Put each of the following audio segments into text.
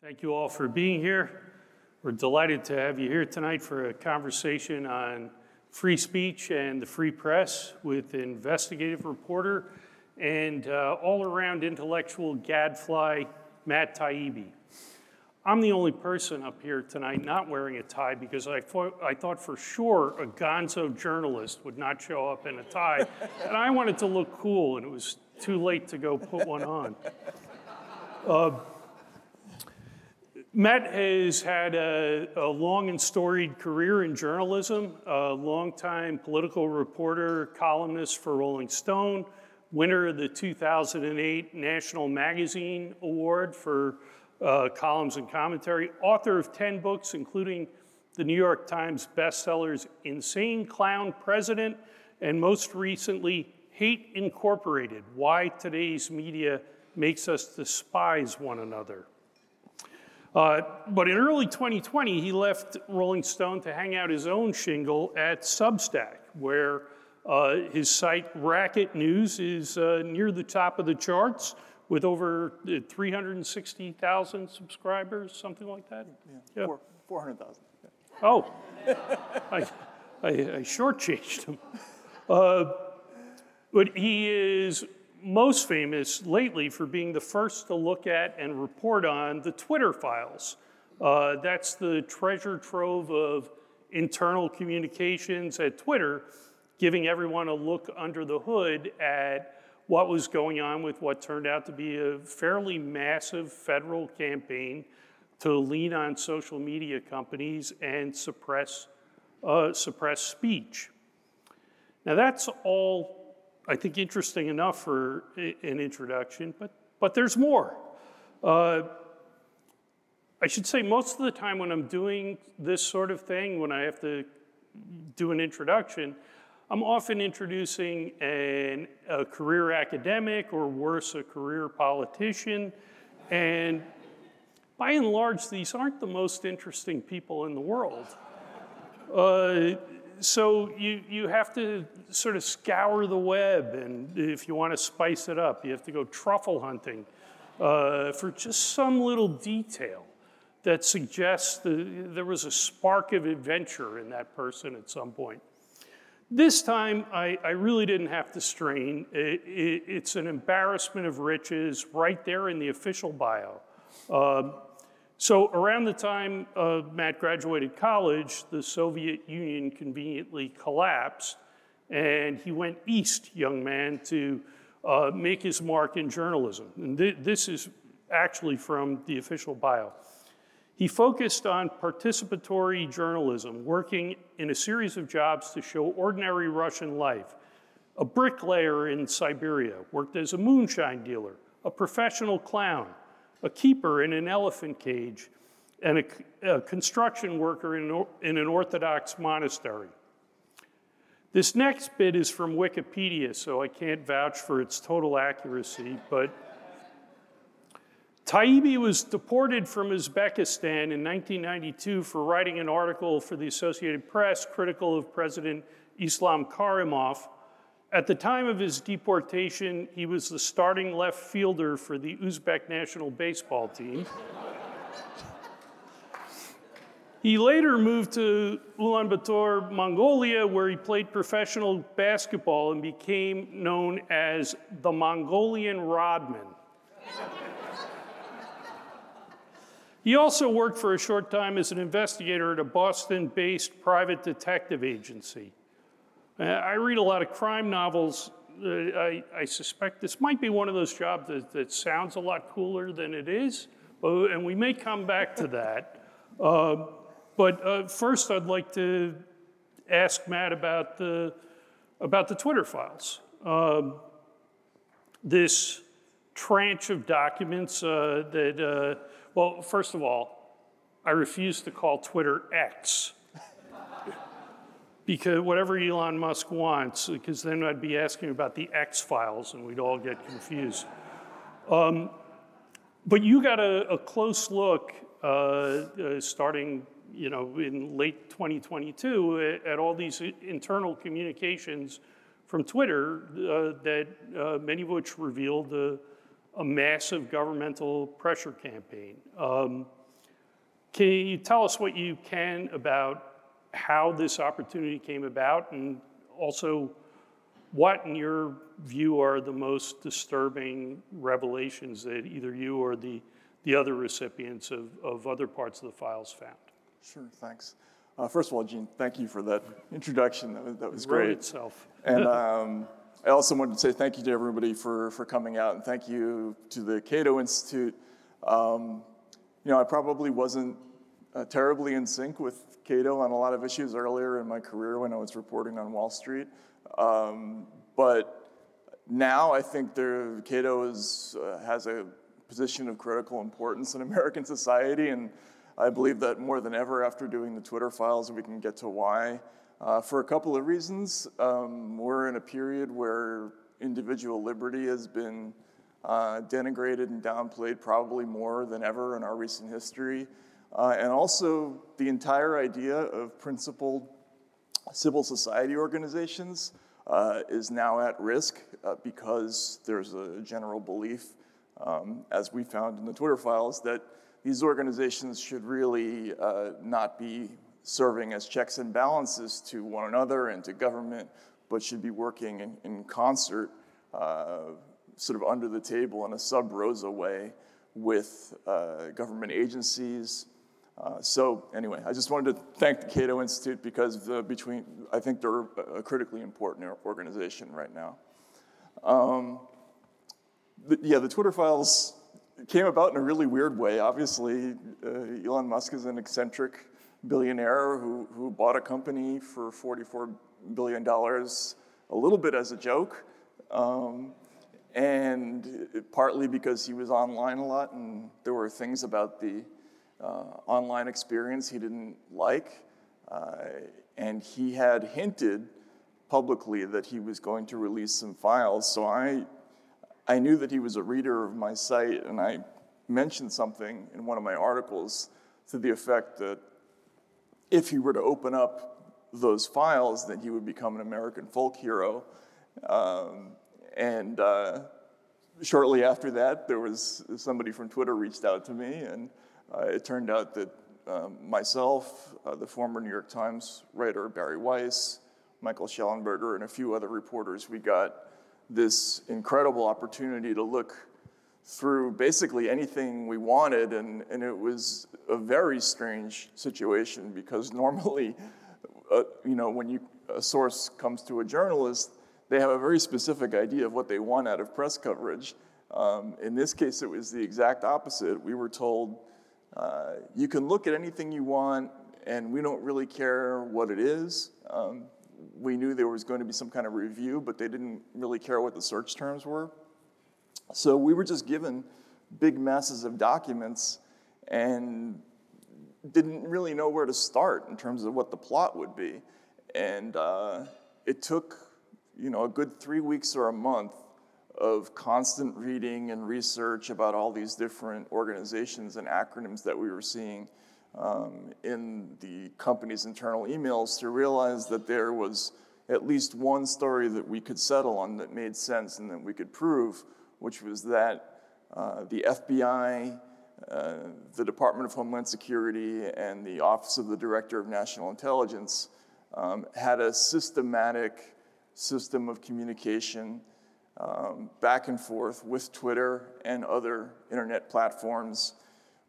Thank you all for being here. We're delighted to have you here tonight for a conversation on free speech and the free press with investigative reporter and uh, all around intellectual gadfly Matt Taibbi. I'm the only person up here tonight not wearing a tie because I thought, I thought for sure a gonzo journalist would not show up in a tie. and I wanted to look cool, and it was too late to go put one on. Uh, Matt has had a, a, long and storied career in journalism, a longtime political reporter, columnist for Rolling Stone, winner of the 2008 National Magazine Award for uh, columns and commentary, author of 10 books, including the New York Times bestsellers Insane Clown President, and most recently, Hate Incorporated Why Today's Media Makes Us Despise One Another. Uh, but in early 2020, he left Rolling Stone to hang out his own shingle at Substack, where uh, his site Racket News is uh, near the top of the charts with over uh, 360,000 subscribers, something like that. Yeah, yeah. 400,000. Oh, I, I, I shortchanged him. Uh, but he is most famous lately for being the first to look at and report on the Twitter files. Uh, that's the treasure trove of internal communications at Twitter, giving everyone a look under the hood at what was going on with what turned out to be a fairly massive federal campaign to lean on social media companies and suppress, uh, suppress speech. Now, that's all I think, interesting enough for an introduction, but, but there's more. Uh, I should say, most of the time when I'm doing this sort of thing, when I have to do an introduction, I'm often introducing an, a career academic or worse, a career politician. And by and large, these aren't the most interesting people in the world. Uh, so you, you have to sort of scour the web, and if you want to spice it up, you have to go truffle hunting uh, for just some little detail that suggests that there was a spark of adventure in that person at some point. This time, I, I really didn't have to strain. It, it, it's an embarrassment of riches right there in the official bio. Um, so, around the time uh, Matt graduated college, the Soviet Union conveniently collapsed, and he went east, young man, to uh, make his mark in journalism. And th- this is actually from the official bio. He focused on participatory journalism, working in a series of jobs to show ordinary Russian life. A bricklayer in Siberia, worked as a moonshine dealer, a professional clown, a keeper in an elephant cage, and a, a construction worker in, in an Orthodox monastery. This next bit is from Wikipedia, so I can't vouch for its total accuracy, but Taibbi was deported from Uzbekistan in 1992 for writing an article for the Associated Press critical of President Islam Karimov at the time of his deportation, he was the starting left fielder for the Uzbek national baseball team. he later moved to Ulaanbaatar, Mongolia, where he played professional basketball and became known as the Mongolian Rodman. he also worked for a short time as an investigator at a Boston based private detective agency. Uh, I read a lot of crime novels. Uh, I, I, suspect this might be one of those jobs that, that sounds a lot cooler than it is, and we may come back to that. Uh, but uh, first, I'd like to ask Matt about the, about the Twitter files. Um, this tranche of documents uh, that, uh, well, first of all, I refuse to call Twitter X because whatever Elon Musk wants, because then I'd be asking about the X files and we'd all get confused. Um, but you got a, a close look uh, uh, starting you know, in late 2022 at, at, all these internal communications from Twitter uh, that uh, many of which revealed a, a massive governmental pressure campaign. Um, can you tell us what you can about how this opportunity came about and also what, in your view, are the most disturbing revelations that either you or the, the other recipients of, of other parts of the files found? Sure, thanks. Uh, first of all, Gene, thank you for that introduction. That was, that was great. itself. and um, I also wanted to say thank you to everybody for, for coming out, and thank you to the Cato Institute. Um, you know, I probably wasn't uh, terribly in sync with Cato on a lot of issues earlier in my career when I was reporting on Wall Street. Um, but now I think there, Cato is, uh, has a position of critical importance in American society, and I believe that more than ever after doing the Twitter files, we can get to why. Uh, for a couple of reasons. Um, we're in a period where individual liberty has been uh, denigrated and downplayed probably more than ever in our recent history. Uh, and also, the entire idea of principled civil society organizations uh, is now at risk uh, because there's a general belief, um, as we found in the Twitter files, that these organizations should really uh, not be serving as checks and balances to one another and to government, but should be working in, in concert, uh, sort of under the table in a sub rosa way with uh, government agencies, uh, so anyway, I just wanted to thank the Cato Institute because the, between I think they're a critically important organization right now. Um, the, yeah, the Twitter files came about in a really weird way. Obviously, uh, Elon Musk is an eccentric billionaire who, who bought a company for $44 billion, a little bit as a joke. Um, and partly because he was online a lot and there were things about the online experience he didn't like. Uh, and he had hinted publicly that he was going to release some files. So I, I knew that he was a reader of my site, and I mentioned something in one of my articles to the effect that if he were to open up those files, then he would become an American folk hero. Um, and uh, shortly after that, there was somebody from Twitter reached out to me and uh, it turned out that um, myself, uh, the former New York Times writer Bari Weiss, Michael Shellenberger, and a few other reporters, we got this incredible opportunity to look through basically anything we wanted, and, and it was a very strange situation because normally, uh, you know, when you, a source comes to a journalist, they have a very specific idea of what they want out of press coverage. Um, in this case, it was the exact opposite. We were told uh, you can look at anything you want, and we don't really care what it is. Um, we knew there was going to be some kind of review, but they didn't really care what the search terms were. So we were just given big masses of documents and didn't really know where to start in terms of what the plot would be. And uh, it took, you know, a good three weeks or a month of constant reading and research about all these different organizations and acronyms that we were seeing um, in the company's internal emails to realize that there was at least one story that we could settle on that made sense and that we could prove, which was that uh, the FBI, uh, the Department of Homeland Security, and the Office of the Director of National Intelligence um, had a systematic system of communication um, back and forth with Twitter and other internet platforms,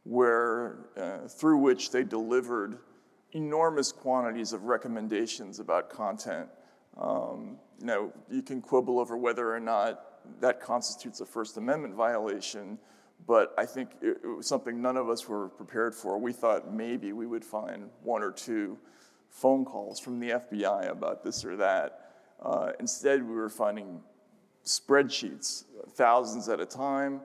where uh, through which they delivered enormous quantities of recommendations about content. Um, you know, you can quibble over whether or not that constitutes a First Amendment violation, but I think it, it was something none of us were prepared for. We thought maybe we would find one or two phone calls from the FBI about this or that. Uh, instead, we were finding spreadsheets, thousands at a time,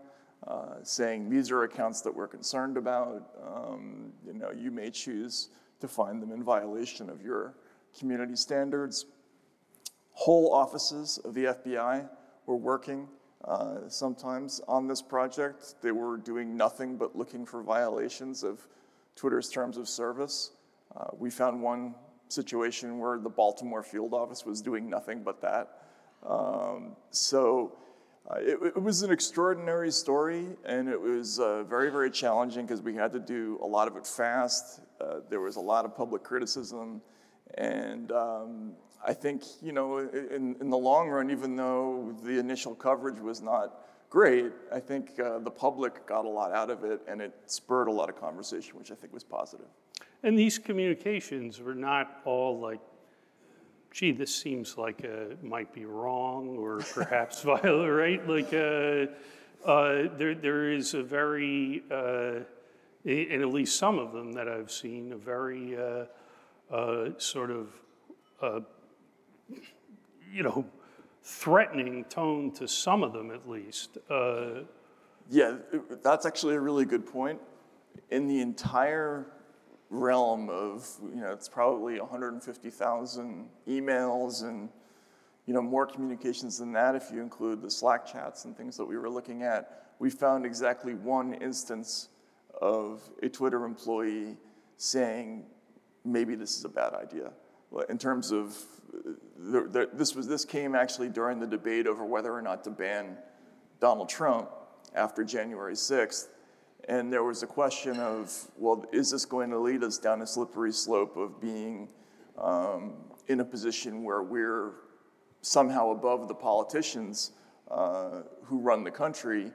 uh, saying these are accounts that we're concerned about. Um, you know, you may choose to find them in violation of your community standards. Whole offices of the FBI were working uh, sometimes on this project. They were doing nothing but looking for violations of Twitter's terms of service. Uh, we found one situation where the Baltimore field office was doing nothing but that. Um, so Uh, it, it, was an extraordinary story, and it was uh, very, very challenging because we had to do a lot of it fast. Uh, there was a lot of public criticism, and um, I think, you know, in, in the long run, even though the initial coverage was not great, I think uh, the public got a lot out of it, and it spurred a lot of conversation, which I think was positive. And these communications were not all like gee, this seems like it might be wrong or perhaps violent, right? Like, uh, uh, there, there is a very, uh, and at least some of them that I've seen, a very uh, uh, sort of, uh, you know, threatening tone to some of them at least. yeah, that's actually a really good point. In the entire realm of, you know, it's probably 150,000 emails and, you know, more communications than that if you include the Slack chats and things that we were looking at. We found exactly one instance of a Twitter employee saying, maybe this is a bad idea. In terms of, the, the, this, was, this came actually during the debate over whether or not to ban Donald Trump after January 6th. And there was a question of, well, is this going to lead us down a slippery slope of being um, in a position where we're somehow above the politicians uh, who run the country?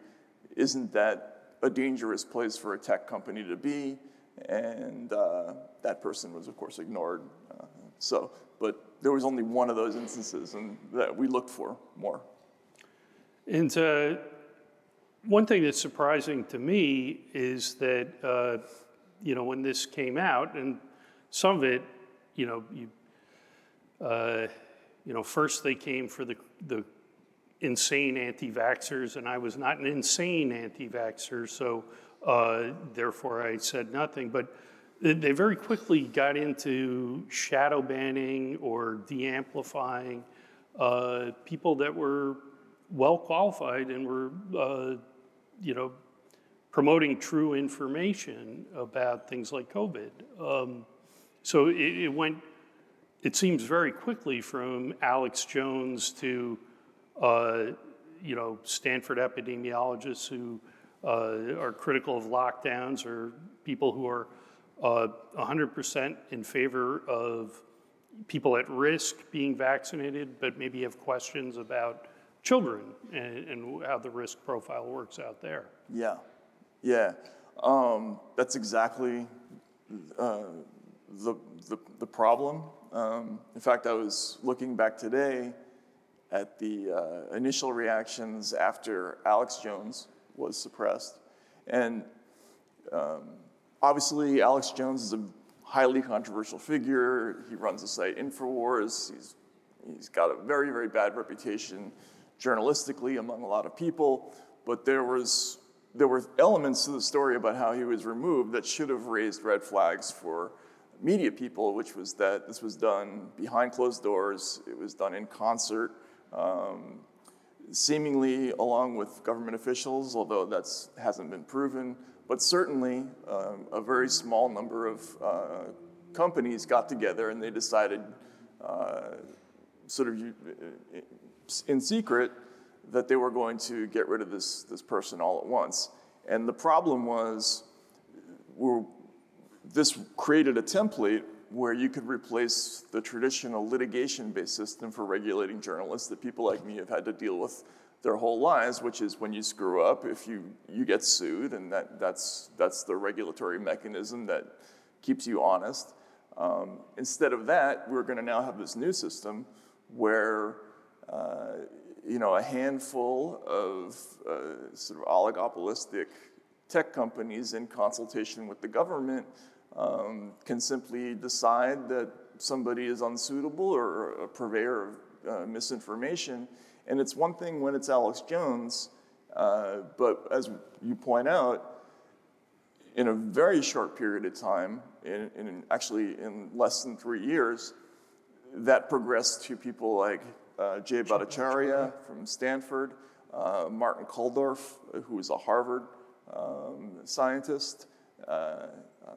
Isn't that a dangerous place for a tech company to be? And uh, that person was, of course, ignored. Uh, so, but there was only one of those instances, and that we looked for more. And uh, one thing that's surprising to me is that, uh, you know, when this came out, and some of it, you know, you, uh, you know, first they came for the, the insane anti vaxxers, and I was not an insane anti vaxxer, so uh, therefore I said nothing. But they very quickly got into shadow banning or de amplifying uh, people that were well qualified and were uh, you know, promoting true information about things like COVID. Um, so it, it, went, it seems very quickly from Alex Jones to, uh, you know, Stanford epidemiologists who uh, are critical of lockdowns or people who are uh, 100% in favor of people at risk being vaccinated, but maybe have questions about children and, and how the risk profile works out there. Yeah, yeah. Um, that's exactly uh, the, the, the, problem. Um, in fact, I was looking back today at the uh, initial reactions after Alex Jones was suppressed. And um, obviously, Alex Jones is a highly controversial figure. He runs the site InfoWars. He's, he's got a very, very bad reputation journalistically among a lot of people, but there was there were elements to the story about how he was removed that should have raised red flags for media people, which was that this was done behind closed doors, it was done in concert, um, seemingly along with government officials, although that hasn't been proven. But certainly, um, a very small number of uh, companies got together and they decided, uh, sort of in secret that they were going to get rid of this, this person all at once. And the problem was, this created a template where you could replace the traditional litigation based system for regulating journalists that people like me have had to deal with their whole lives, which is when you screw up, if you, you get sued, and that, that's, that's the regulatory mechanism that keeps you honest. Um, instead of that, we're going to now have this new system where uh, you know, a handful of uh, sort of oligopolistic tech companies in consultation with the government um, can simply decide that somebody is unsuitable or a purveyor of uh, misinformation. And it's one thing when it's Alex Jones, uh, but as you point out, in a very short period of time, in, in actually in less than three years, that progressed to people like uh, Jay Bhattacharya from Stanford, uh, Martin Kulldorff, who is a Harvard um, scientist, uh, uh,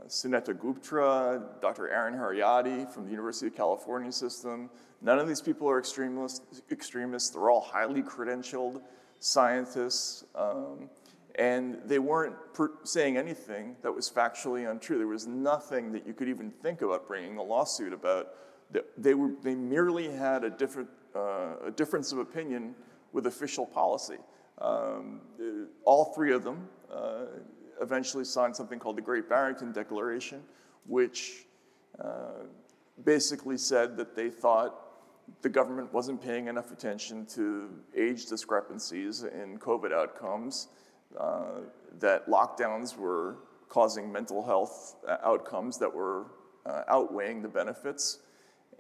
Sunetra Gupta, Dr. Aaron Kheriaty from the University of California system. None of these people are extremists. extremists. They're all highly credentialed scientists, um, and they weren't per- saying anything that was factually untrue. There was nothing that you could even think about bringing a lawsuit about. They, were, they merely had a, different, uh, a difference of opinion with official policy. Um, all three of them uh, eventually signed something called the Great Barrington Declaration, which uh, basically said that they thought the government wasn't paying enough attention to age discrepancies in COVID outcomes, uh, that lockdowns were causing mental health outcomes that were uh, outweighing the benefits,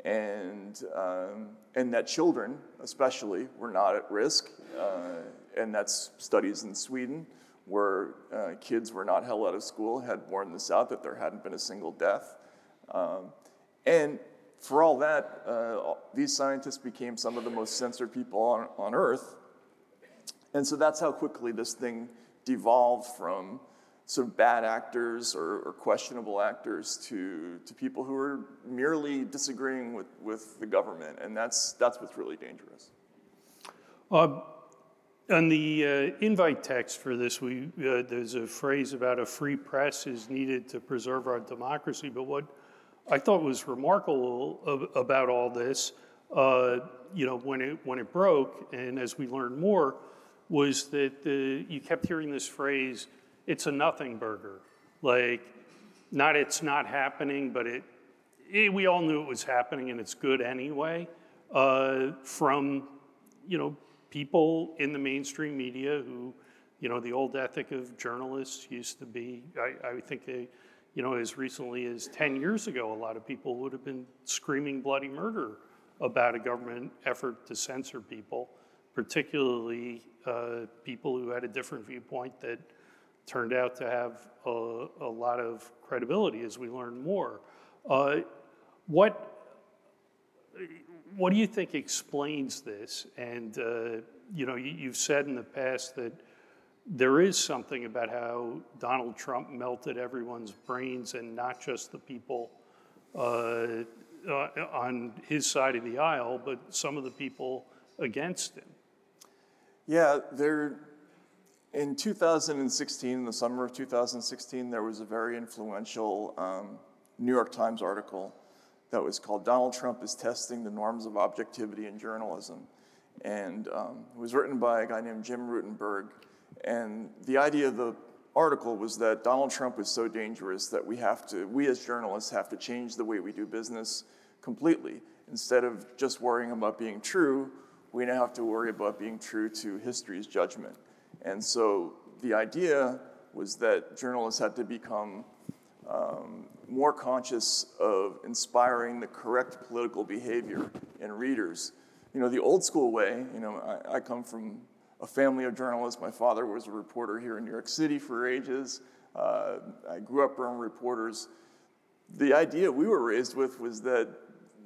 and, um, and that children, especially, were not at risk. Uh, and that's studies in Sweden where uh, kids were not held out of school, had borne this out, that there hadn't been a single death. Um, and for all that, uh, these scientists became some of the most censored people on, on Earth. And so that's how quickly this thing devolved from sort of bad actors or, or, questionable actors to, to people who are merely disagreeing with, with the government. And that's, that's what's really dangerous. Uh, on the uh, invite text for this, we, uh, there's a phrase about a free press is needed to preserve our democracy. But what I thought was remarkable about all this, uh, you know, when it when it broke, and as we learned more, was that the, you kept hearing this phrase, "It's a nothing burger," like not it's not happening, but it, it we all knew it was happening, and it's good anyway. Uh, from you know people in the mainstream media who, you know, the old ethic of journalists used to be. I, I think they you know, as recently as 10 years ago, a lot of people would have been screaming bloody murder about a government effort to censor people, particularly uh, people who had a different viewpoint that turned out to have a, a lot of credibility as we learn more. Uh, what, what do you think explains this? And, uh, you know, you, you've said in the past that there is something about how Donald Trump melted everyone's brains and not just the people uh, uh, on his side of the aisle, but some of the people against him. Yeah, there. In 2016, in the summer of 2016, there was a very influential um, New York Times article that was called "Donald Trump is testing the norms of objectivity in journalism," and um, it was written by a guy named Jim Rutenberg and the idea of the article was that Donald Trump is so dangerous that we have to, we as journalists have to change the way we do business completely. Instead of just worrying about being true, we now have to worry about being true to history's judgment. And so the idea was that journalists had to become um, more conscious of inspiring the correct political behavior in readers. You know, the old school way, you know, I, I come from a family of journalists. My father was a reporter here in New York City for ages. Uh, I grew up around reporters. The idea we were raised with was that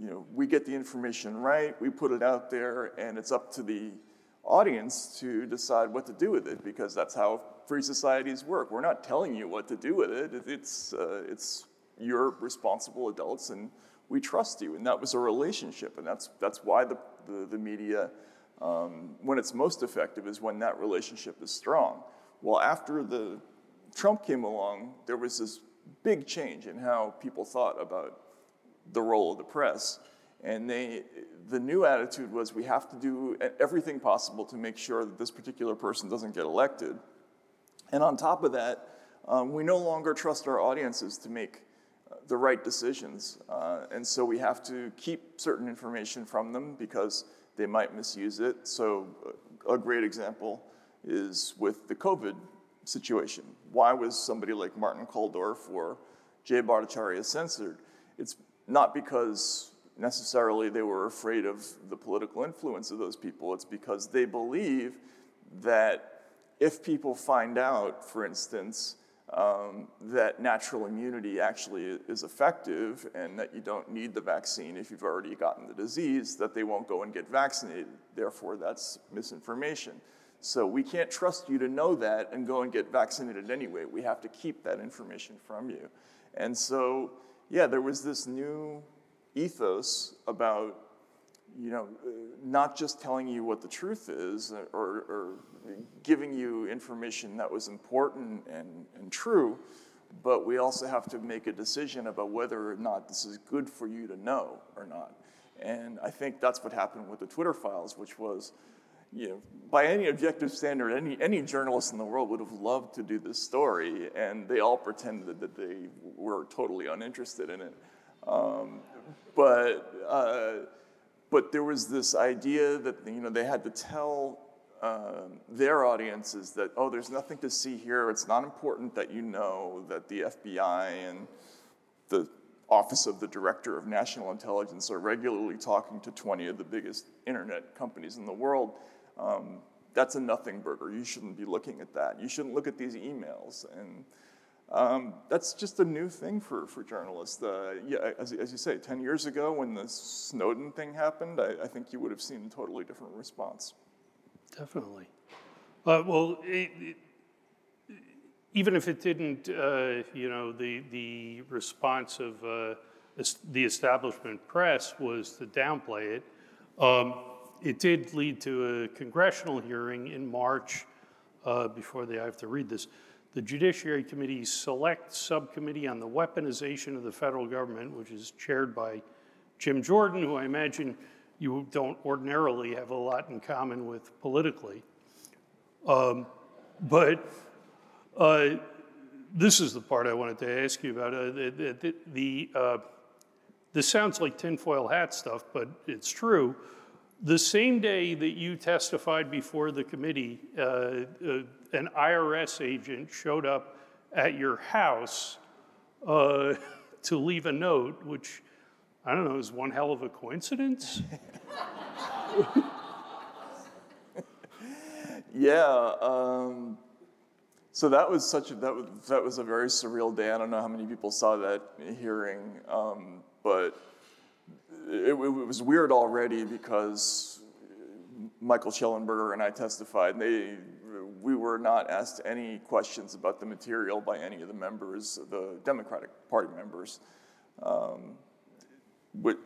you know we get the information right, we put it out there, and it's up to the audience to decide what to do with it because that's how free societies work. We're not telling you what to do with it. It's uh, it's you're responsible adults, and we trust you. And that was a relationship, and that's that's why the the, the media um, when it's most effective is when that relationship is strong. Well, after the Trump came along, there was this big change in how people thought about the role of the press. And they, the new attitude was we have to do everything possible to make sure that this particular person doesn't get elected. And on top of that, um, we no longer trust our audiences to make uh, the right decisions. Uh, and so we have to keep certain information from them because they might misuse it. So, uh, a great example is with the COVID situation. Why was somebody like Martin Kulldorff or Jay Bhattacharya censored? It's not because necessarily they were afraid of the political influence of those people, it's because they believe that if people find out, for instance, um, that natural immunity actually is effective and that you don't need the vaccine if you've already gotten the disease, that they won't go and get vaccinated. Therefore, that's misinformation. So we can't trust you to know that and go and get vaccinated anyway. We have to keep that information from you. And so, yeah, there was this new ethos about you know, uh, not just telling you what the truth is uh, or, or giving you information that was important and, and true, but we also have to make a decision about whether or not this is good for you to know or not. And I think that's what happened with the Twitter files, which was, you know, by any objective standard, any, any journalist in the world would have loved to do this story, and they all pretended that they were totally uninterested in it. Um, but, uh, but there was this idea that you know, they had to tell um, their audiences that, oh, there's nothing to see here. It's not important that you know that the FBI and the Office of the Director of National Intelligence are regularly talking to 20 of the biggest internet companies in the world. Um, that's a nothing burger. You shouldn't be looking at that. You shouldn't look at these emails. And um, that's just a new thing for, for journalists. Uh, yeah, as, as, you say, 10 years ago when the Snowden thing happened, I, I think you would have seen a totally different response. Definitely. Uh, well, it, it, even if it didn't, uh, you know, the, the response of uh, the establishment press was to downplay it. Um, it did lead to a congressional hearing in March, uh, before they, I have to read this. The Judiciary Committee's Select Subcommittee on the Weaponization of the Federal Government, which is chaired by Jim Jordan, who I imagine you don't ordinarily have a lot in common with politically. Um, but uh, this is the part I wanted to ask you about. Uh, the, the, the uh, this sounds like tinfoil hat stuff, but it's true. The same day that you testified before the committee, uh, uh, an IRS agent showed up at your house uh, to leave a note, which I don't know, is one hell of a coincidence. yeah. Um, so that was such a, that was, that was a very surreal day. I don't know how many people saw that hearing, um, but it, it, was weird already because Michael Shellenberger and I testified. And they, we were not asked any questions about the material by any of the members, the Democratic Party members. Um,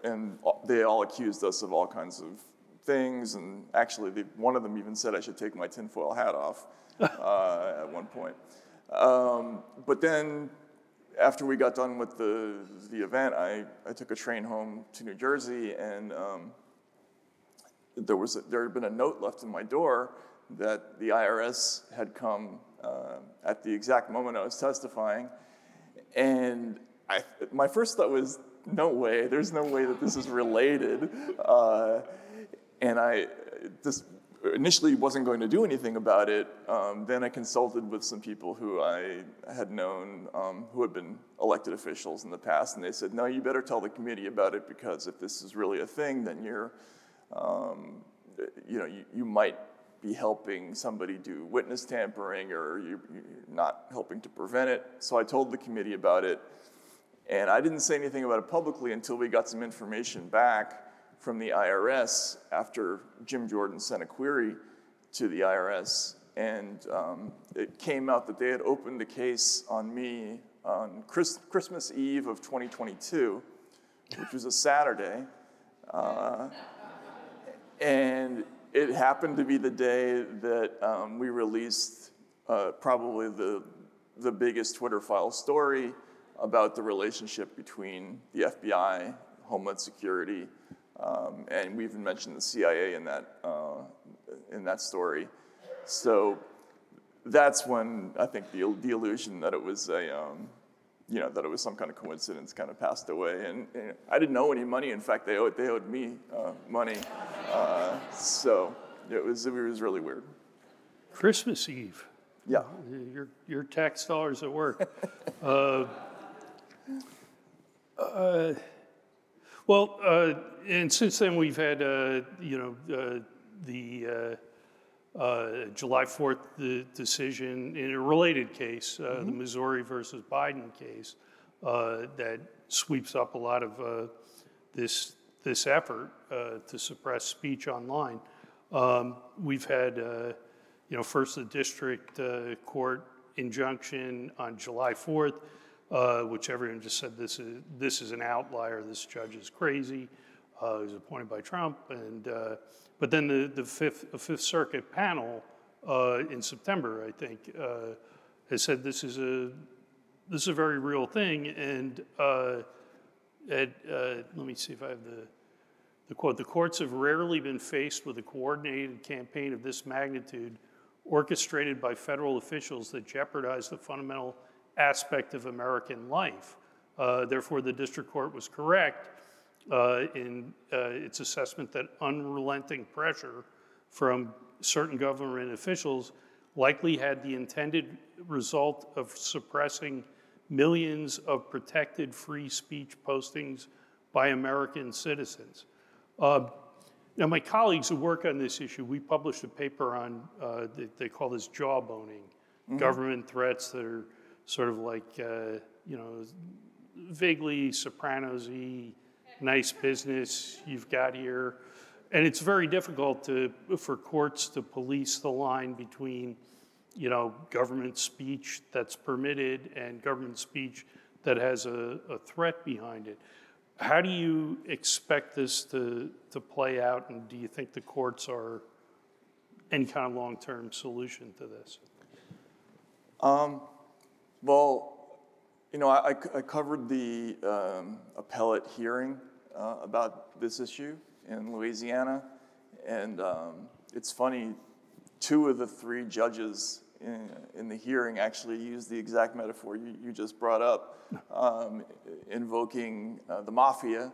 and they all accused us of all kinds of things. And actually, they, one of them even said I should take my tinfoil hat off uh, at one point. Um, but then, after we got done with the, the event, I, I took a train home to New Jersey, and um, there, was a, there had been a note left in my door that the IRS had come uh, at the exact moment I was testifying. And I, my first thought was, no way, there's no way that this is related. Uh, and I just initially wasn't going to do anything about it. Um, then I consulted with some people who I had known um, who had been elected officials in the past, and they said, no, you better tell the committee about it because if this is really a thing, then you're, um, you know, you, you might be helping somebody do witness tampering or you're, you're not helping to prevent it. So I told the committee about it. And I didn't say anything about it publicly until we got some information back from the IRS after Jim Jordan sent a query to the IRS. And um, it came out that they had opened a case on me on Chris, Christmas Eve of 2022, which was a Saturday. Uh, and it happened to be the day that um, we released uh, probably the, the biggest Twitter file story about the relationship between the FBI, Homeland Security, um, and we even mentioned the CIA in that, uh, in that story. So that's when I think the, the illusion that it was a, um, you know, that it was some kind of coincidence kind of passed away. And, and I didn't know any money. In fact, they owed, they owed me uh, money. Uh, so it was, it was really weird. Christmas Eve. Yeah. Your, your tax dollars at work. uh, uh, well, uh, and since then we've had, uh, you know, uh, the uh, uh, July 4th the decision in a related case, mm-hmm. the Missouri versus Biden case, that sweeps up a lot of this this effort to suppress speech online. Um, we've had, you know, first the district court injunction on July 4th uh, which everyone just said this is, this is an outlier, this judge is crazy. uh, who was appointed by Trump. And, uh, but then the, the, Fifth, the Fifth Circuit panel uh, in September, I think, uh, has said this is a, this is a very real thing. And uh, at, uh, let me see if I have the, the quote The courts have rarely been faced with a coordinated campaign of this magnitude orchestrated by federal officials that jeopardize the fundamental aspect of American life. Uh, therefore, the district court was correct uh, in uh, its assessment that unrelenting pressure from certain government officials likely had the intended result of suppressing millions of protected free speech postings by American citizens. Uh, now, my colleagues who work on this issue, we published a paper on, uh, they, they, call this jawboning, mm-hmm. government threats that are sort of like, uh, you know, vaguely Sopranos-y, nice business you've got here. And it's very difficult to, for courts to police the line between, you know, government speech that's permitted and government speech that has a, a threat behind it. How do you expect this to, to play out, and do you think the courts are any kind of long term solution to this? Um, well, you know, I, I covered the um, appellate hearing uh, about this issue in Louisiana, and um, it's funny, two of the three judges in, in, the hearing actually used the exact metaphor you, you just brought up, um, invoking uh, the mafia,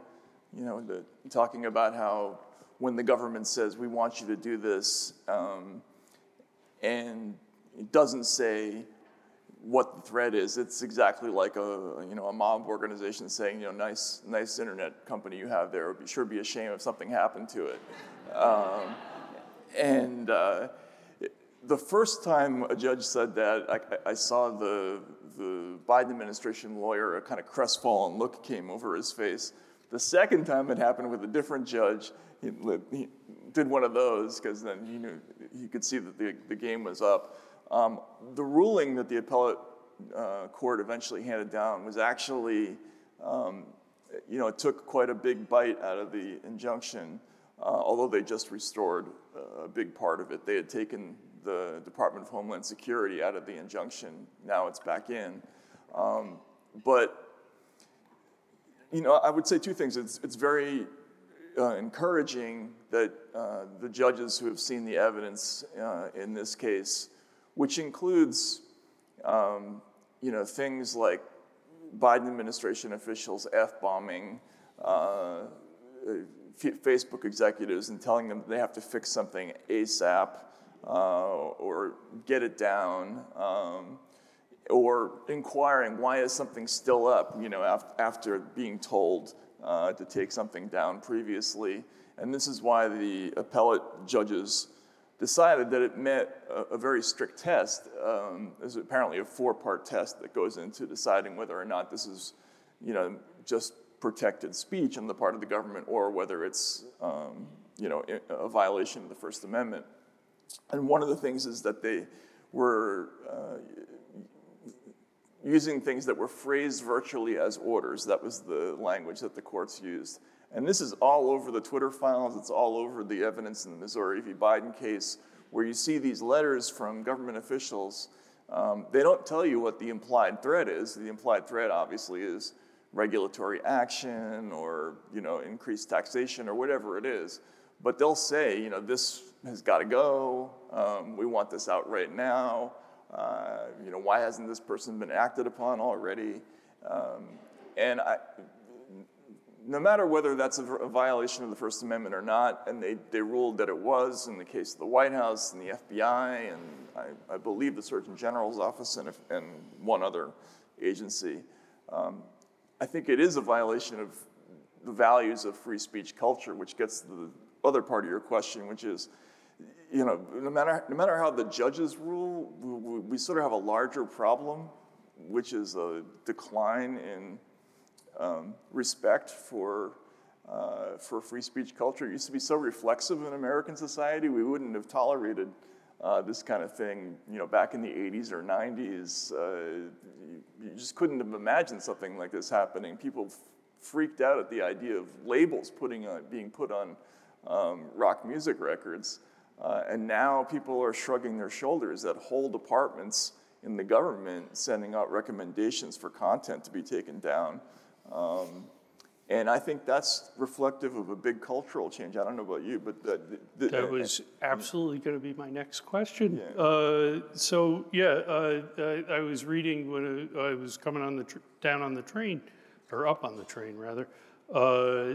you know, the, talking about how when the government says, we want you to do this, um, and it doesn't say what the threat is, it's exactly like a, you know, a mob organization saying, you know, nice, nice internet company you have there. It would be, sure be a shame if something happened to it. Um, and, uh, the first time a judge said that, I, I, saw the, the Biden administration lawyer, a kind of crestfallen look came over his face. The second time it happened with a different judge, he, he did one of those because then he knew he could see that the, the game was up. Um, the ruling that the appellate uh, court eventually handed down was actually, um, you know, it took quite a big bite out of the injunction, uh, although they just restored a big part of it. They had taken the Department of Homeland Security out of the injunction. Now it's back in. Um, but, you know, I would say two things. It's, it's very uh, encouraging that uh, the judges who have seen the evidence uh, in this case, which includes, um, you know, things like Biden administration officials F-bombing uh, Facebook executives and telling them they have to fix something ASAP, uh, or get it down, um, or inquiring why is something still up, you know, af- after being told uh, to take something down previously. And this is why the appellate judges decided that it met a, a very strict test. Um, there's apparently a four-part test that goes into deciding whether or not this is, you know, just protected speech on the part of the government or whether it's, um, you know, a violation of the First Amendment. And one of the things is that they were uh, using things that were phrased virtually as orders. That was the language that the courts used. And this is all over the Twitter files, it's all over the evidence in the Missouri v. Biden case, where you see these letters from government officials. Um, they don't tell you what the implied threat is. The implied threat, obviously, is regulatory action or you know increased taxation or whatever it is. But they'll say, you know, this has got to go. Um, we want this out right now. Uh, you know, why hasn't this person been acted upon already? Um, and I, no matter whether that's a, a, violation of the First Amendment or not, and they, they ruled that it was in the case of the White House and the FBI, and I, I believe the Surgeon General's office and, and one other agency, um, I think it is a violation of the values of free speech culture, which gets to the other part of your question, which is you know, no matter, no matter how the judges rule, we, we, sort of have a larger problem, which is a decline in um, respect for, uh, for free speech culture. It used to be so reflexive in American society, we wouldn't have tolerated uh, this kind of thing, you know, back in the 80s or 90s. Uh, you, you, just couldn't have imagined something like this happening. People freaked out at the idea of labels putting on, being put on um, rock music records. Uh, and now people are shrugging their shoulders at whole departments in the government sending out recommendations for content to be taken down. Um, and I think that's reflective of a big cultural change. I don't know about you, but the, the, that was absolutely going to be my next question. Yeah. Uh, so yeah, uh, I, I, was reading when I was coming on the tr- down on the train, or up on the train rather. Uh,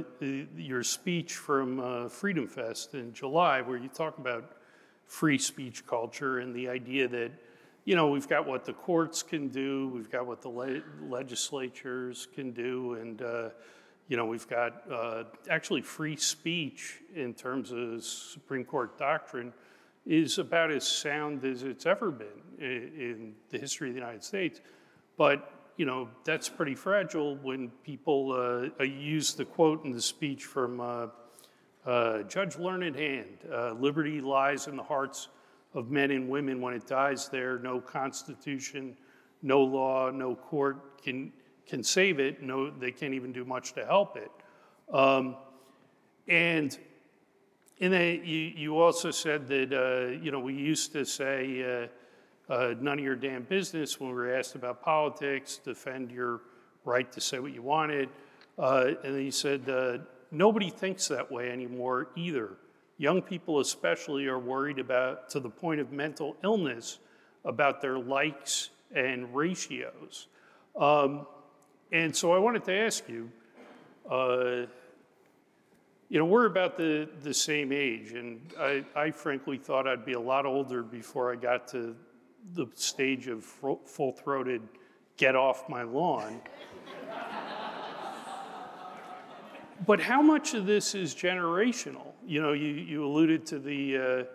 your speech from uh, Freedom Fest in July, where you talk about free speech culture and the idea that you know, we've got what the courts can do, we've got what the le- legislatures can do, and, uh, you know, we've got uh, actually free speech in terms of Supreme Court doctrine is about as sound as it's ever been in, in the history of the United States. But, you know, that's pretty fragile when people uh, use the quote in the speech from uh, uh, Judge Learned Hand uh, liberty lies in the hearts of men and women when it dies there. No constitution, no law, no court can, can save it. No, they can't even do much to help it. Um, and and you, you also said that, uh, you know, we used to say, uh, uh, none of your damn business when we were asked about politics, defend your right to say what you wanted. Uh, and then you said, uh, nobody thinks that way anymore either. Young people, especially, are worried about, to the point of mental illness, about their likes and ratios. Um, and so I wanted to ask you, uh, you know, we're about the, the same age, and I, I frankly thought I'd be a lot older before I got to the stage of full throated get off my lawn. But how much of this is generational? you know, you, you alluded to the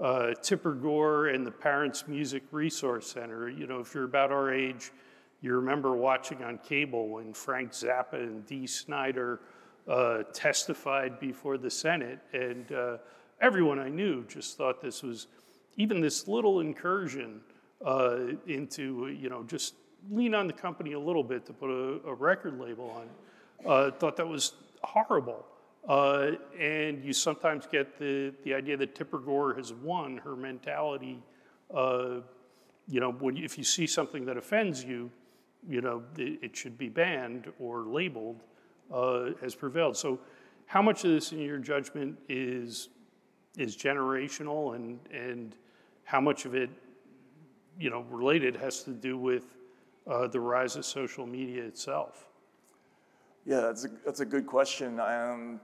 uh, uh, Tipper Gore and the Parents Music Resource Center. You know, if you're about our age, you remember watching on cable when Frank Zappa and Dee Snider uh, testified before the Senate, and uh, everyone I knew just thought this was even this little incursion uh, into, you know, just lean on the company a little bit to put a, a record label on. Uh, thought that was horrible. Uh, and you sometimes get the, the idea that Tipper Gore has won her mentality. Uh, you know, when if you see something that offends you, you know, it, it should be banned or labeled uh, has prevailed. So, how much of this, in your judgment, is is generational, and and how much of it, you know, related has to do with uh, the rise of social media itself? Yeah, that's a, that's a good question. Um,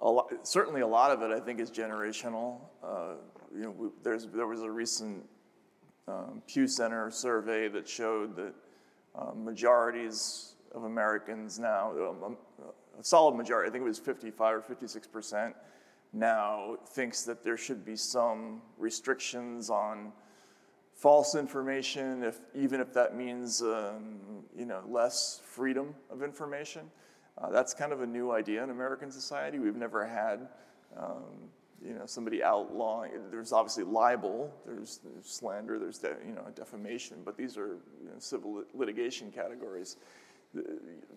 a lot, certainly a lot of it, I think, is generational. Uh, you know, we, there's, there was a recent um, Pew Center survey that showed that um, majorities of Americans now, um, um, a solid majority, I think it was 55 or 56 percent, now thinks that there should be some restrictions on false information, if, even if that means um, you know, less freedom of information. Uh, that's kind of a new idea in American society. We've never had, um, you know, somebody outlawing. There's obviously libel, there's, there's slander, there's de- you know defamation, but these are you know, civil litigation categories.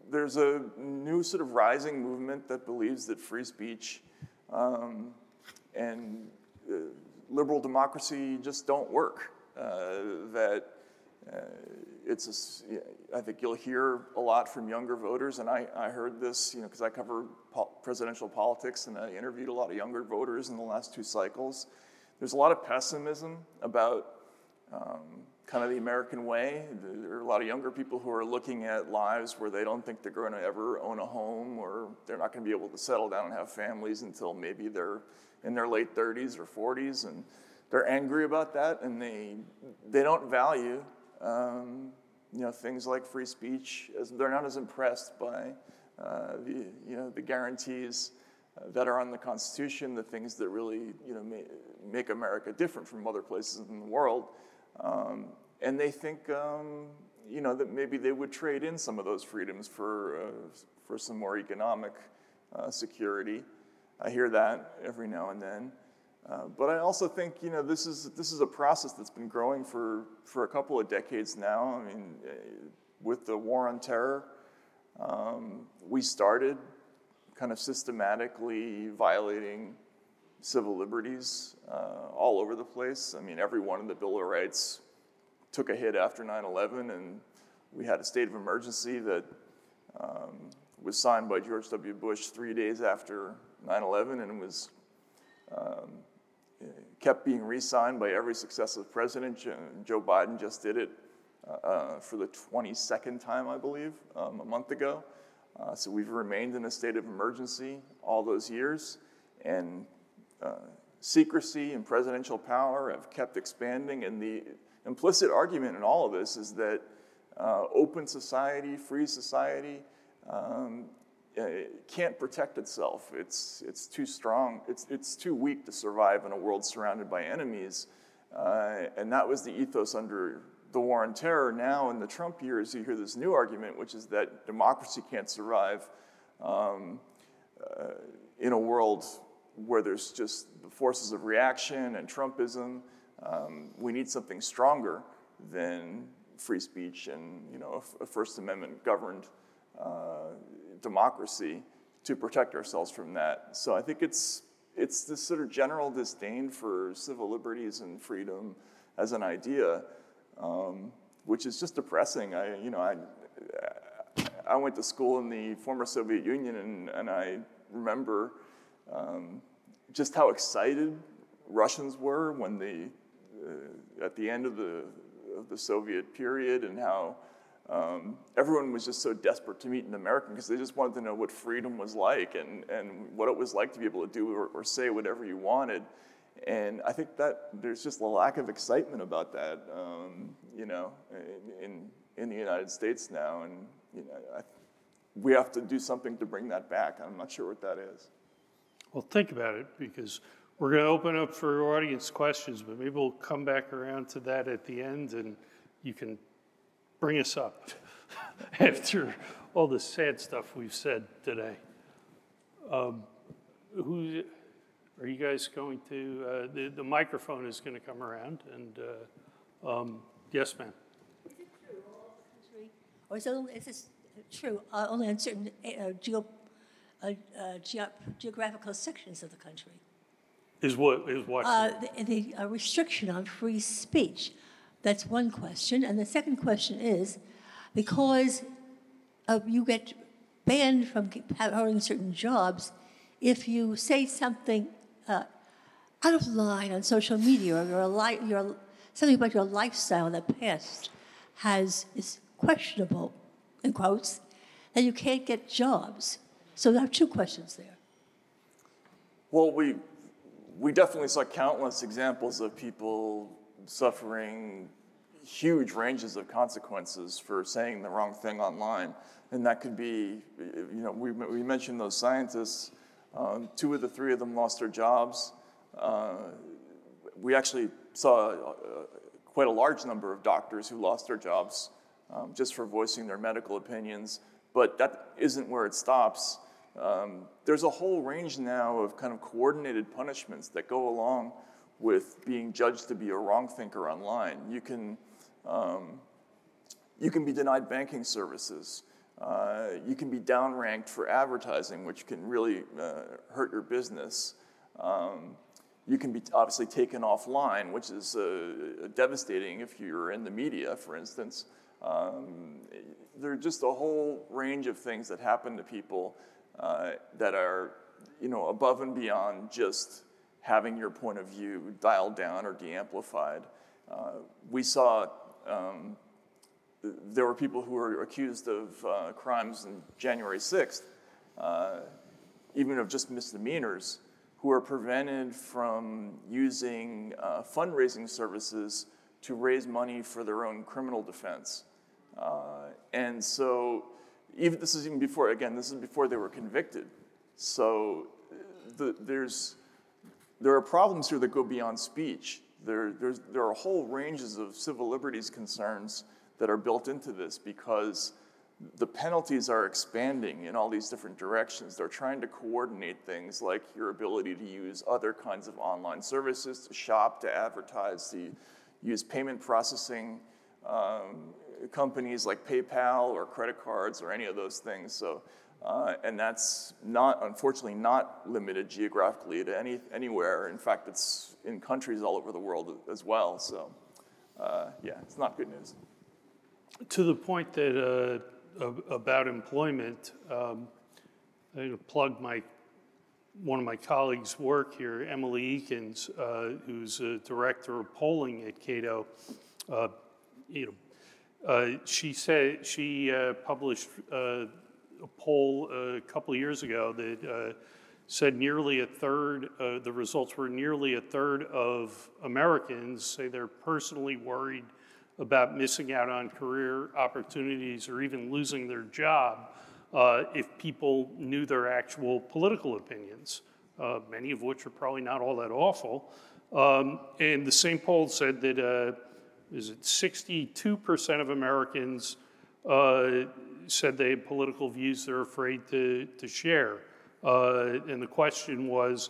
There's a new sort of rising movement that believes that free speech um, and uh, liberal democracy just don't work. Uh, that uh, it's a, I think you'll hear a lot from younger voters, and I, I heard this, you know, because I cover po- presidential politics and I interviewed a lot of younger voters in the last two cycles. There's a lot of pessimism about um, kind of the American way. There are a lot of younger people who are looking at lives where they don't think they're going to ever own a home or they're not going to be able to settle down and have families until maybe they're in their late 30s or 40s, and they're angry about that, and they they don't value um, you know, things like free speech, as they're not as impressed by uh, the, you know, the guarantees uh, that are on the Constitution, the things that really you know, make America different from other places in the world. Um, and they think um, you know, that maybe they would trade in some of those freedoms for, uh, for some more economic uh, security. I hear that every now and then. Uh, but I also think you know this is this is a process that's been growing for for a couple of decades now. I mean, uh, with the war on terror, Um, we started kind of systematically violating civil liberties uh, all over the place. I mean, every one of the Bill of Rights took a hit after 9 11, and we had a state of emergency that um, was signed by George W. Bush three days after 9 11 and was um, kept being re signed by every successive president. Joe Biden just did it uh, uh for the 22nd time, I believe, um, a month ago. Uh, so we've remained in a state of emergency all those years, and uh, secrecy and presidential power have kept expanding. And the implicit argument in all of this is that uh, open society, free society, um, can't protect itself. It's, it's too strong, it's, it's too weak to survive in a world surrounded by enemies. Uh, and that was the ethos under the war on terror. Now, in the Trump years, you hear this new argument, which is that democracy can't survive um, uh, in a world where there's just the forces of reaction and Trumpism. Um, we need something stronger than free speech and you know a, First Amendment governed uh, democracy to protect ourselves from that. So I think it's it's this sort of general disdain for civil liberties and freedom as an idea, um, which is just depressing. I you know I I went to school in the former Soviet Union and, and I remember um, just how excited Russians were when the uh, at the end of the of the Soviet period and how um, everyone was just so desperate to meet an American because they just wanted to know what freedom was like and, and what it was like to be able to do or, or, say whatever you wanted. And I think that there's just a lack of excitement about that, um, you know, in, in the United States now. And, you know, I, we have to do something to bring that back. I'm not sure what that is. Well, think about it because we're going to open up for audience questions, but maybe we'll come back around to that at the end and you can bring us up after all the sad stuff we've said today. Um, who are you guys going to? Uh, the, the microphone is going to come around, and uh, um, yes, ma'am. Is it true all country, or is, it, is this true uh, only in certain uh, geo, uh, uh, ge- geographical sections of the country? Is what is what? the, the restriction on free speech. That's one question. And the second question is because you get banned from having certain jobs if you say something uh, out of line on social media or your, li- your, something about your lifestyle in the past has is questionable, in quotes, then you can't get jobs. So there are two questions there. Well, we, we definitely saw countless examples of people suffering huge ranges of consequences for saying the wrong thing online. And that could be, you know, we, we mentioned those scientists. Um, two of the three of them lost their jobs. Uh, we actually saw uh, quite a large number of doctors who lost their jobs um, just for voicing their medical opinions. But that isn't where it stops. Um, there's a whole range now of kind of coordinated punishments that go along with being judged to be a wrong thinker online. You can, um, you can be denied banking services. Uh, you can be downranked for advertising, which can really uh, hurt your business. Um, you can be obviously taken offline, which is uh, devastating if you're in the media, for instance. Um, there are just a whole range of things that happen to people uh, that are, you know, above and beyond just having your point of view dialed down or de-amplified. Uh, we saw um, there were people who were accused of uh, crimes on January 6th, uh, even of just misdemeanors, who were prevented from using uh, fundraising services to raise money for their own criminal defense. Uh, and so, even this is even before, again, this is before they were convicted. So, the, there's there are problems here that go beyond speech. There, there are whole ranges of civil liberties concerns that are built into this because the penalties are expanding in all these different directions. They're trying to coordinate things like your ability to use other kinds of online services, to shop, to advertise, to use payment processing um, companies like PayPal or credit cards or any of those things. So, uh, and that's not, unfortunately, not limited geographically to any anywhere. In fact, it's in countries all over the world as well. So, uh, yeah, it's not good news. To the point that uh, about employment, um, I plug my one of my colleagues' work here, Emily Ekins, uh, who's a director of polling at Cato. Uh, you know, uh, she said she published a poll a couple years ago that said nearly a third, the results were nearly a third of Americans say they're personally worried about missing out on career opportunities or even losing their job uh, if people knew their actual political opinions, uh, many of which are probably not all that awful. Um, and the same poll said that uh, is it 62% of Americans uh, said they had political views they're afraid to, to share. Uh, and the question was,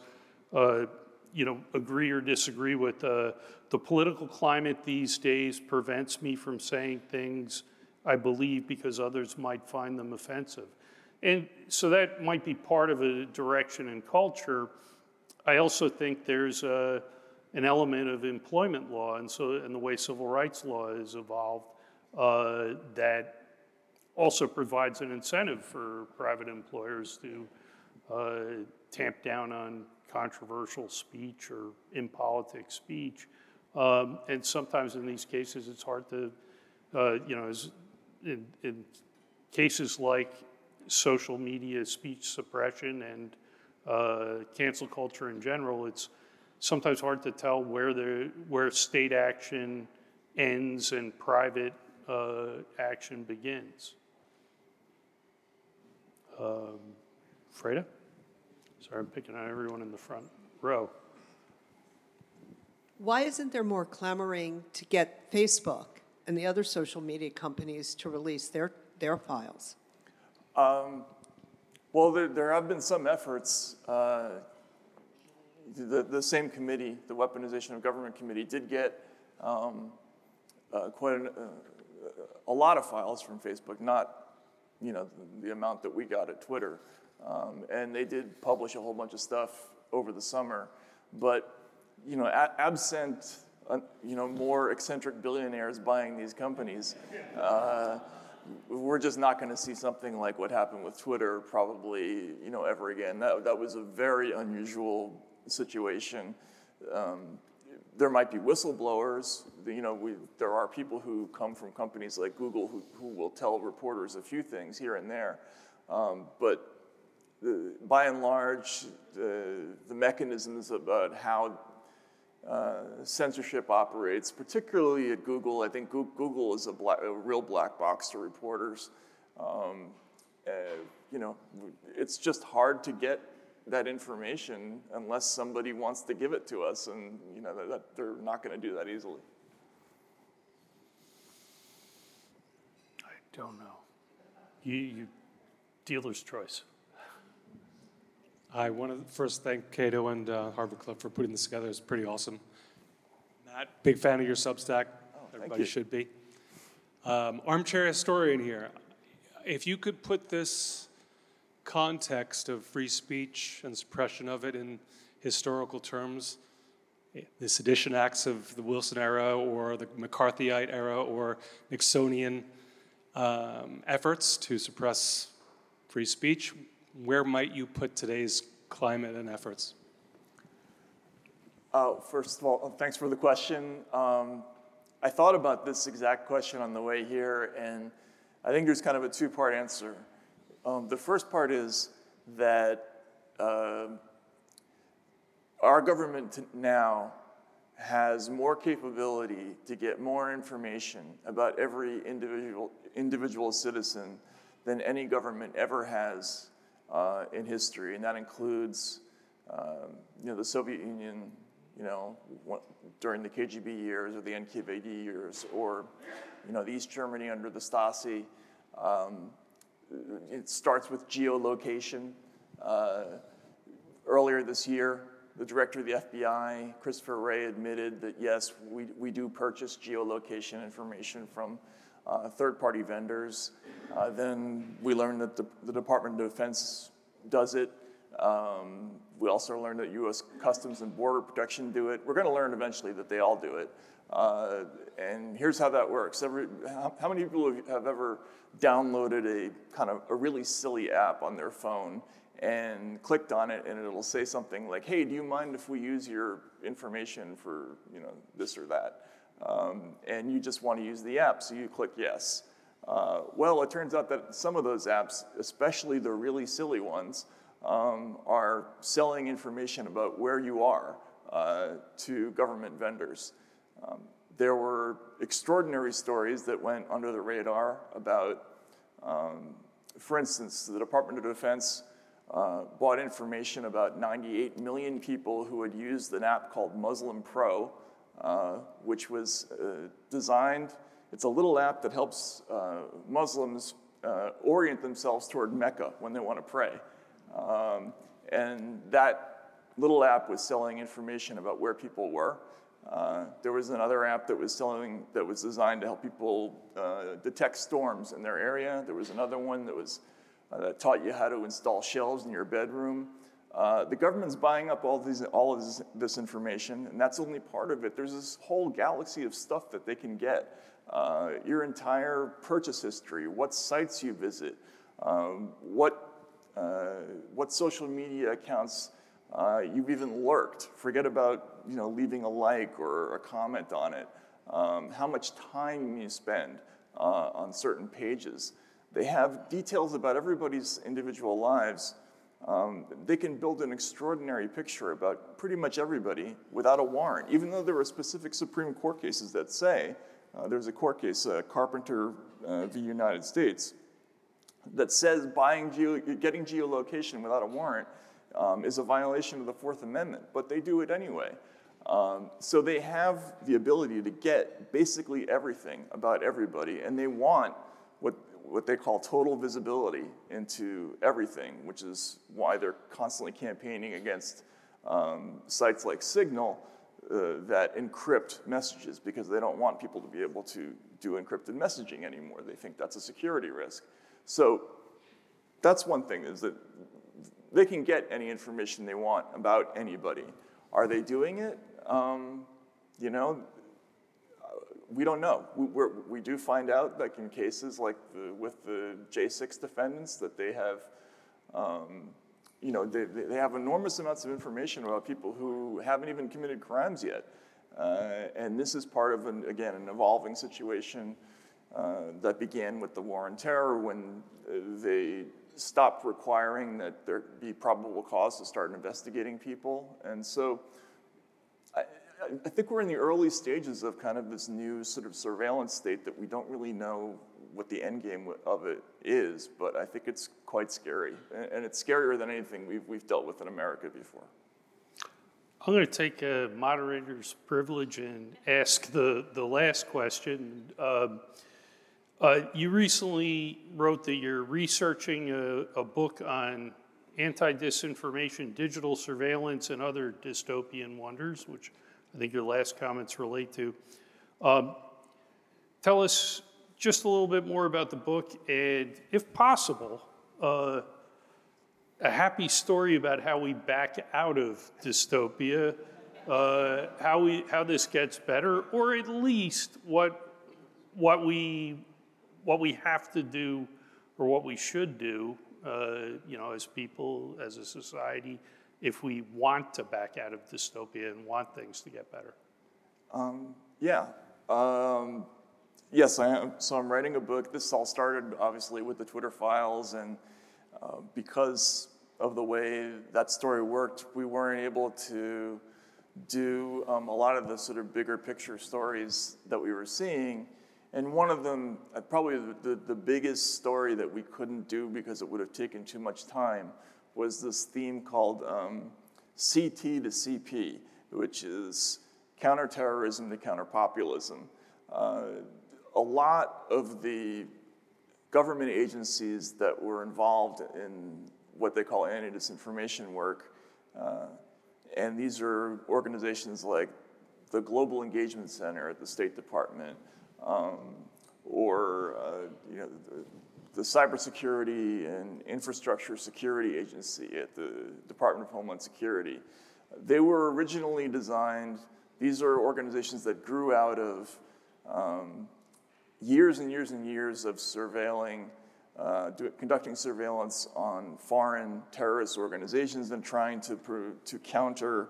uh, you know, agree or disagree with the political climate these days prevents me from saying things I believe because others might find them offensive. And so that might be part of a direction in culture. I also think there's a, an element of employment law and so and the way civil rights law has evolved uh, that also provides an incentive for private employers to uh, tamp down on controversial speech or impolitic speech. Um, and sometimes in these cases, it's hard to, uh, you know, in, in cases like social media speech suppression and uh, cancel culture in general, it's sometimes hard to tell where the where state action ends and private uh, action begins. Um, Freda? Sorry, I'm picking on everyone in the front row. Why isn't there more clamoring to get Facebook and the other social media companies to release their, their files? Um, well, there, there, have been some efforts. Uh, the, the same committee, the Weaponization of Government Committee, did get um, uh, quite an, uh, a lot of files from Facebook, not you know the, amount that we got at Twitter. Um, and they did publish a whole bunch of stuff over the summer. But you know, a- absent uh, you know more eccentric billionaires buying these companies, uh, we're just not going to see something like what happened with Twitter probably you know ever again. That that was a very unusual situation. Um, there might be whistleblowers. You know, we, there are people who come from companies like Google who, who will tell reporters a few things here and there. Um, but the, by and large, the, the mechanisms about how uh, censorship operates, particularly at Google. I think Google is a, black, a real black box to reporters. Um, uh, you know, it's just hard to get that information unless somebody wants to give it to us, and you know that, that they're not going to do that easily. I don't know. You, you dealer's choice. I want to first thank Cato and uh, Harvard Club for putting this together. It's pretty awesome. Matt, big fan of your Substack. Oh, Everybody you. should be. Um, armchair historian here. If you could put this context of free speech and suppression of it in historical terms, the sedition acts of the Wilson era or the McCarthyite era or Nixonian um, efforts to suppress free speech, where might you put today's climate and efforts? Uh, first of all, thanks for the question. Um, I thought about this exact question on the way here, and I think there's kind of a two part answer. Um, the first part is that uh, our government now has more capability to get more information about every individual, individual citizen than any government ever has uh, in history, and that includes um, you know, the Soviet Union, you know, during the KGB years or the NKVD years, or you know, the East Germany under the Stasi. Um, it starts with geolocation. Uh, earlier this year, the director of the FBI, Christopher Wray, admitted that yes, we, we do purchase geolocation information from uh, third-party vendors. Uh, then we learned that the, the Department of Defense does it. Um, we also learned that U.S. Customs and Border Protection do it. We're going to learn eventually that they all do it. Uh, and here's how that works. Every, how, how, many people have, ever downloaded a kind of a really silly app on their phone and clicked on it and it'll say something like, hey, do you mind if we use your information for you know, this or that? Um, and you just want to use the app, so you click yes. Uh, well, it turns out that some of those apps, especially the really silly ones, um, are selling information about where you are uh, to government vendors. Um, there were extraordinary stories that went under the radar about, um, for instance, the Department of Defense uh, bought information about 98 million people who had used an app called Muslim Pro, uh, which was uh, designed. It's a little app that helps uh, Muslims uh, orient themselves toward Mecca when they want to pray. Um, and that little app was selling information about where people were. Uh, there was another app that was selling that was designed to help people uh, detect storms in their area. There was another one that was uh, that taught you how to install shelves in your bedroom. Uh, the government's buying up all these all of this, this, information, and that's only part of it. There's this whole galaxy of stuff that they can get. Uh, your entire purchase history, what sites you visit, um, what what social media accounts uh, you've even lurked. Forget about you know, leaving a like or a comment on it. Um, how much time you spend uh, on certain pages. They have details about everybody's individual lives. Um, they can build an extraordinary picture about pretty much everybody without a warrant, even though there are specific Supreme Court cases that say, uh, there's a court case, uh, Carpenter uh, v. United States, that says buying geo- getting geolocation without a warrant um, is a violation of the Fourth Amendment, but they do it anyway. Um, so they have the ability to get basically everything about everybody, and they want what, what they call total visibility into everything, which is why they're constantly campaigning against um, sites like Signal uh, that encrypt messages because they don't want people to be able to do encrypted messaging anymore. They think that's a security risk. So that's one thing is that they can get any information they want about anybody. Are they doing it? Um, you know, we don't know. We, we, do find out like in cases like the, with the J6 defendants that they have, um, you know, they, they have enormous amounts of information about people who haven't even committed crimes yet. Uh, and this is part of, an, again, an evolving situation uh, that began with the war on terror when uh, they stopped requiring that there be probable cause to start investigating people. And so I, I, think we're in the early stages of kind of this new sort of surveillance state that we don't really know what the end game of it is, but I think it's quite scary. And it's scarier than anything we've, we've dealt with in America before. I'm going to take a moderator's privilege and ask the, the last question. Um, uh, you recently wrote that you're researching a, a book on anti disinformation, digital surveillance, and other dystopian wonders, which I think your last comments relate to. Um, tell us just a little bit more about the book, and if possible, uh, a happy story about how we back out of dystopia, uh, how we how this gets better, or at least what what we what we have to do or what we should do, uh, you know, as people, as a society, if we want to back out of dystopia and want things to get better? Um, yeah. Um, yes, I am. So I'm writing a book. This all started obviously with the Twitter files, and uh, because of the way that story worked, we weren't able to do um, a lot of the sort of bigger picture stories that we were seeing. And one of them, uh, probably the, the, biggest story that we couldn't do because it would have taken too much time, was this theme called um, CT to CP, which is counterterrorism to counterpopulism. Uh, a lot of the government agencies that were involved in what they call anti disinformation work, uh, and these are organizations like the Global Engagement Center at the State Department, um, or uh, you know, the, the Cybersecurity and Infrastructure Security Agency at the Department of Homeland Security. They were originally designed, these are organizations that grew out of um, years and years and years of surveilling, uh, do, conducting surveillance on foreign terrorist organizations and trying to, to counter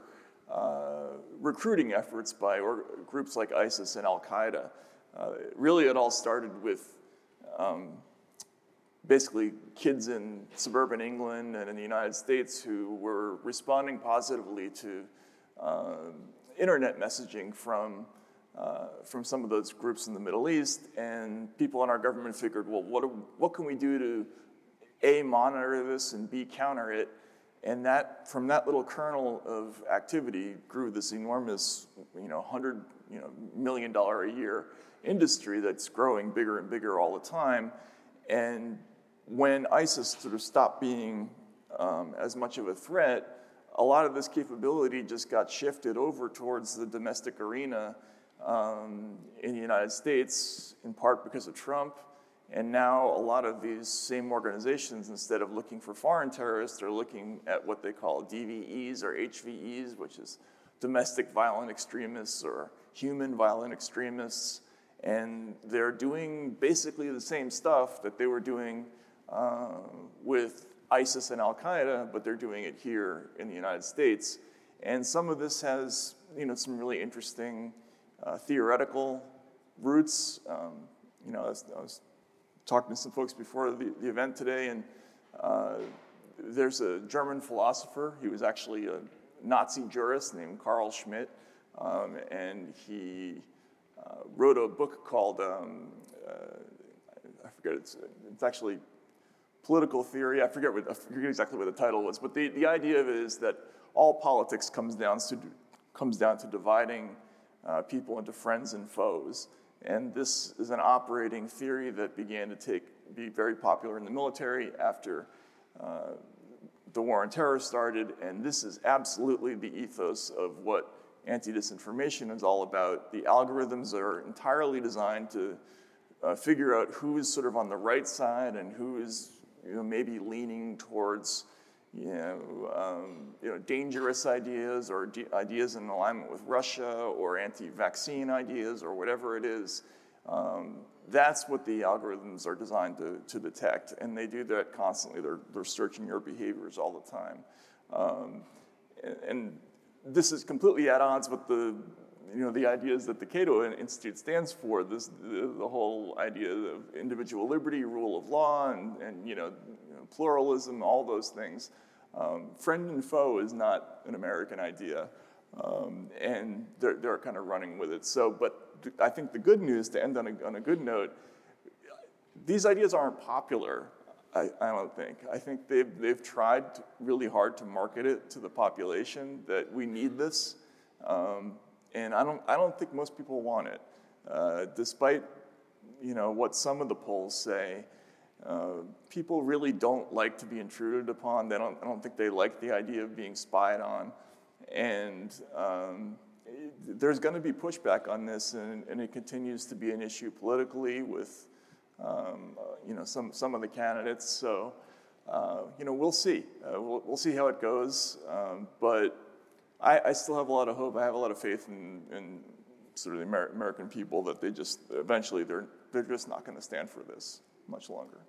uh, recruiting efforts by or, groups like ISIS and Al Qaeda. Uh, really, it all started with um, basically kids in suburban England and in the United States who were responding positively to uh, internet messaging from, uh, from some of those groups in the Middle East. And people in our government figured, well, what, what can we do to A, monitor this and B, counter it? And that, from that little kernel of activity grew this enormous, you know, hundred, you know, million dollar a year industry that's growing bigger and bigger all the time. And when ISIS sort of stopped being um, as much of a threat, a lot of this capability just got shifted over towards the domestic arena um, in the United States, in part because of Trump. And now a lot of these same organizations, instead of looking for foreign terrorists, they're looking at what they call DVEs or HVEs, which is domestic violent extremists or human violent extremists. And they're doing basically the same stuff that they were doing uh, with ISIS and Al Qaeda, but they're doing it here in the United States. And some of this has, you know, some really interesting uh, theoretical roots. Um, you know, I was, I was, talking to some folks before the, the event today, and uh, there's a German philosopher. He was actually a Nazi jurist named Carl Schmitt, um, and he uh, wrote a book called um, uh, I forget it's it's actually political theory. I forget, what, I forget exactly what the title was, but the, the idea of it is that all politics comes down to, comes down to dividing uh, people into friends and foes. And this is an operating theory that began to take, be very popular in the military after uh, the war on terror started. And this is absolutely the ethos of what anti disinformation is all about. The algorithms are entirely designed to uh, figure out who is sort of on the right side and who is you know, maybe leaning towards you know, um, you know, dangerous ideas or de- ideas in alignment with Russia or anti-vaccine ideas or whatever it is. Um, that's what the algorithms are designed to, to detect, and they do that constantly. They're, they're searching your behaviors all the time. Um, and, and this is completely at odds with the you know, the ideas that the Cato Institute stands for, this, the, the, whole idea of individual liberty, rule of law, and, and you, know, pluralism, all those things. Um, friend and foe is not an American idea, um, and they're, they're kind of running with it. So, but th- I think the good news, to end on a, on a good note, these ideas aren't popular. I, I, don't think. I think they've, they've tried really hard to market it to the population that we need this. Um, and I don't, I don't think most people want it. Uh, despite you know, what some of the polls say, uh, people really don't like to be intruded upon. They don't, I don't think they like the idea of being spied on. And um, it, there's going to be pushback on this, and, and, it continues to be an issue politically with um, uh, you know, some, some of the candidates. So, uh, you know, we'll see. Uh, we'll, we'll see how it goes. Um, but I, I, still have a lot of hope. I have a lot of faith in, in sort of the Amer- American people that they just eventually they're they're just not going to stand for this much longer.